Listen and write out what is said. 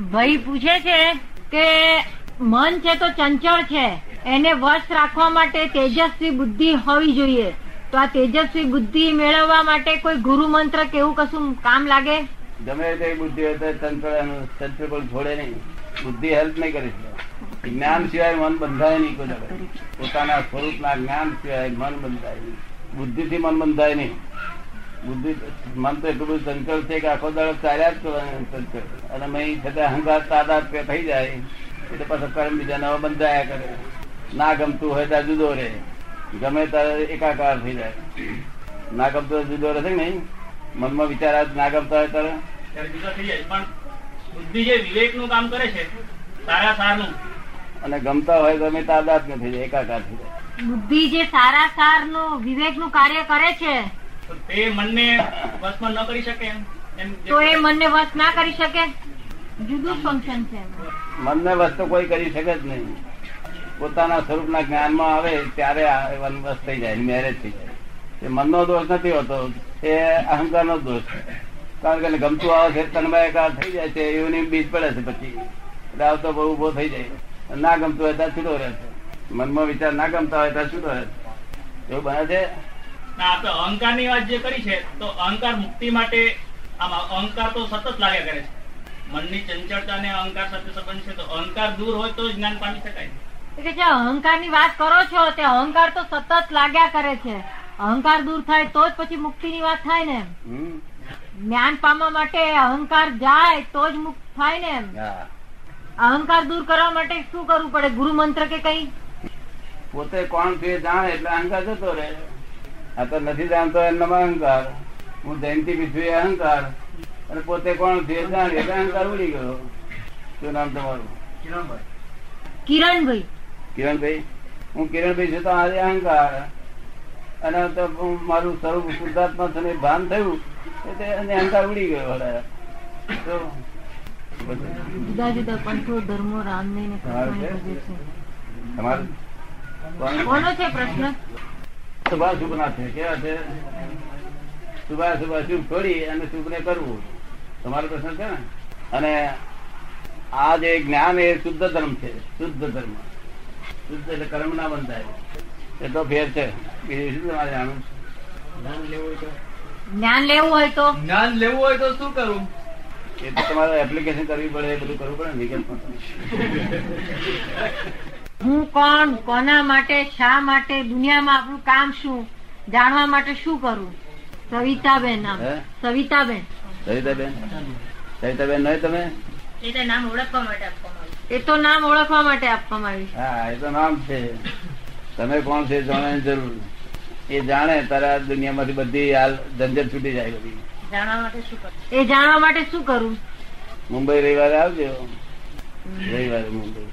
ભાઈ પૂછે છે કે મન છે તો ચંચળ છે. એને વશ રાખવા માટે તેજસ્વી બુદ્ધિ હોવી જોઈએ. તો આ તેજસ્વી બુદ્ધિ મેળવવા માટે કોઈ ગુરુ મંત્ર કેવું કશું કામ લાગે? ગમે તે બુદ્ધિ હોય તો ચંચળ ચંચળ પણ છોડે નહીં. બુદ્ધિ હેલ્પ નહીં કરી શકે જ્ઞાન સિવાય મન બંધાય નહીં કોઈ. પોતાના સ્વરૂપના જ્ઞાન સિવાય મન બંધાય નહીં. બુદ્ધિથી મન બંધાય નહીં. બુદ્ધિ મન તો એટલું બધું સંકલ્પ છે કે આખો દાડો ચાલ્યા જ કરવાનો અને મેં છતાં અહંકાર તાદા થઈ જાય એટલે પાછો કર્મ બીજા નવા બંધાયા કરે. ના ગમતું હોય ત્યાં જુદો રહે. ગમે ત્યારે એકાકાર થઈ જાય. ના ગમતું હોય જુદો રહે છે નહીં? મનમાં વિચાર આવે ના ગમતા હોય ત્યારે? જુદો થઈ જાય. પણ બુદ્ધિ જે વિવેકનું કામ કરે છે સારા સારનું. અને ગમતા હોય ગમે તાદાત તાદાત્મ્ય થઈ જાય એકાકાર થઈ જાય. બુદ્ધિ જે સારા સારનું વિવેકનું કાર્ય કરે છે તો મનને વશમાં ન કરી શકે એમ. એમ જે- તો એ મનને વશ ના કરી શકે? જુદું ફંક્શન છે એમાં. મનને વસ્તુ કોઈ કરી શકે જ નહીં. પોતાના સ્વરૂપના જ્ઞાનમાં આવે ત્યારે આ વસ્ત થઈ જાય મેરેજ થઈ જાય. એ મનનો દોષ નથી હોતો એ અહંકારનો દોષ છે. કારણ કે ગમતું આવે છે તન્મયકાર થઈ જાય છે એવું બીજ પડે છે પછી. એટલે આવતો બહુ ઊભો થઈ જાય. ના ગમતું હોય ત્યાં છૂટો રહે છે. મનમાં વિચાર ના ગમતા હોય ત્યાં છૂટો રહે છે. એવું બને છે? આપણે અહંકારની વાત જે કરી છે તો અહંકાર મુક્તિ માટે આમ અહંકાર તો સતત લાગ્યા કરે છે. મનની ચંચળતા અને અહંકાર સાથે સંબંધ છે તો અહંકાર દૂર હોય તો જ્ઞાન પામી શકાય. કે જે અહંકારની વાત કરો છો તે અહંકાર તો સતત લાગ્યા કરે છે. અહંકાર દૂર થાય તો જ પછી મુક્તિ ની વાત થાય ને હમ. જ્ઞાન પામવા માટે અહંકાર જાય તો જ મુક્ત થાય ને એમ. અહંકાર દૂર કરવા માટે શું કરવું પડે? ગુરુ મંત્ર કે કઈ? પોતે કોણ છે એ જાણે એટલે અહંકાર જતો રહે. આ તો નથી જાણતો એમનામાં અહંકાર. હું જયંતિ બીજું એ અહંકાર. અને પોતે કોણ છે જાણ એટલે અહંકાર ઉડી ગયો. શું નામ તમારું? કિરણભાઈ. કિરણભાઈ. હું કિરણભાઈ છું તો આજે અહંકાર. અને તો મારું સ્વરૂપ શુદ્ધાત્મા છે ને ભાન થયું એટલે એને અહંકાર ઉડી ગયો હવે. તો જુદા જુદા પંથો ધર્મો રામને ને તમારું છે? તમારું? કોણ? કોનો છે પ્રશ્ન? શુભા શુભ ના છે કેવા છે? શુભા શુભા શુભ છોડી અને શુભ ને કરવું. તમારો પ્રશ્ન છે ને? અને આ જે જ્ઞાન એ શુદ્ધ ધર્મ છે. શુદ્ધ ધર્મ. શુદ્ધ એટલે કર્મ ના બંધાય. એટલો ફેર છે. બીજું શું તમારે જાણવું છે? જ્ઞાન લેવું હોય તો? જ્ઞાન લેવું હોય તો? શું કરવું એ તો તમારે એપ્લિકેશન કરવી પડે એ બધું કરવું પડે ને વિગતમાં હું કોણ કોના માટે શા માટે દુનિયામાં આપણું કામ શું જાણવા માટે શું કરવું સવિતાબેન નામ હે? સવિતાબેન. સવિતાબેન? સવિતાબેન નહીં તમે? એ તો નામ ઓળખવા માટે આપવામાં આવ્યું. એ તો નામ ઓળખવા માટે આપવામાં આવ્યું હા એ તો નામ છે. તમે કોણ છે એ જાણવાની જરૂર. એ જાણે તારા દુનિયામાંથી બધી હાલ ઝંઝટ છૂટી જાય બધી. જાણવા માટે શું કરવું એ જાણવા માટે શું કરું? મુંબઈ રવિવારે આવજો. રવિવારે મુંબઈ.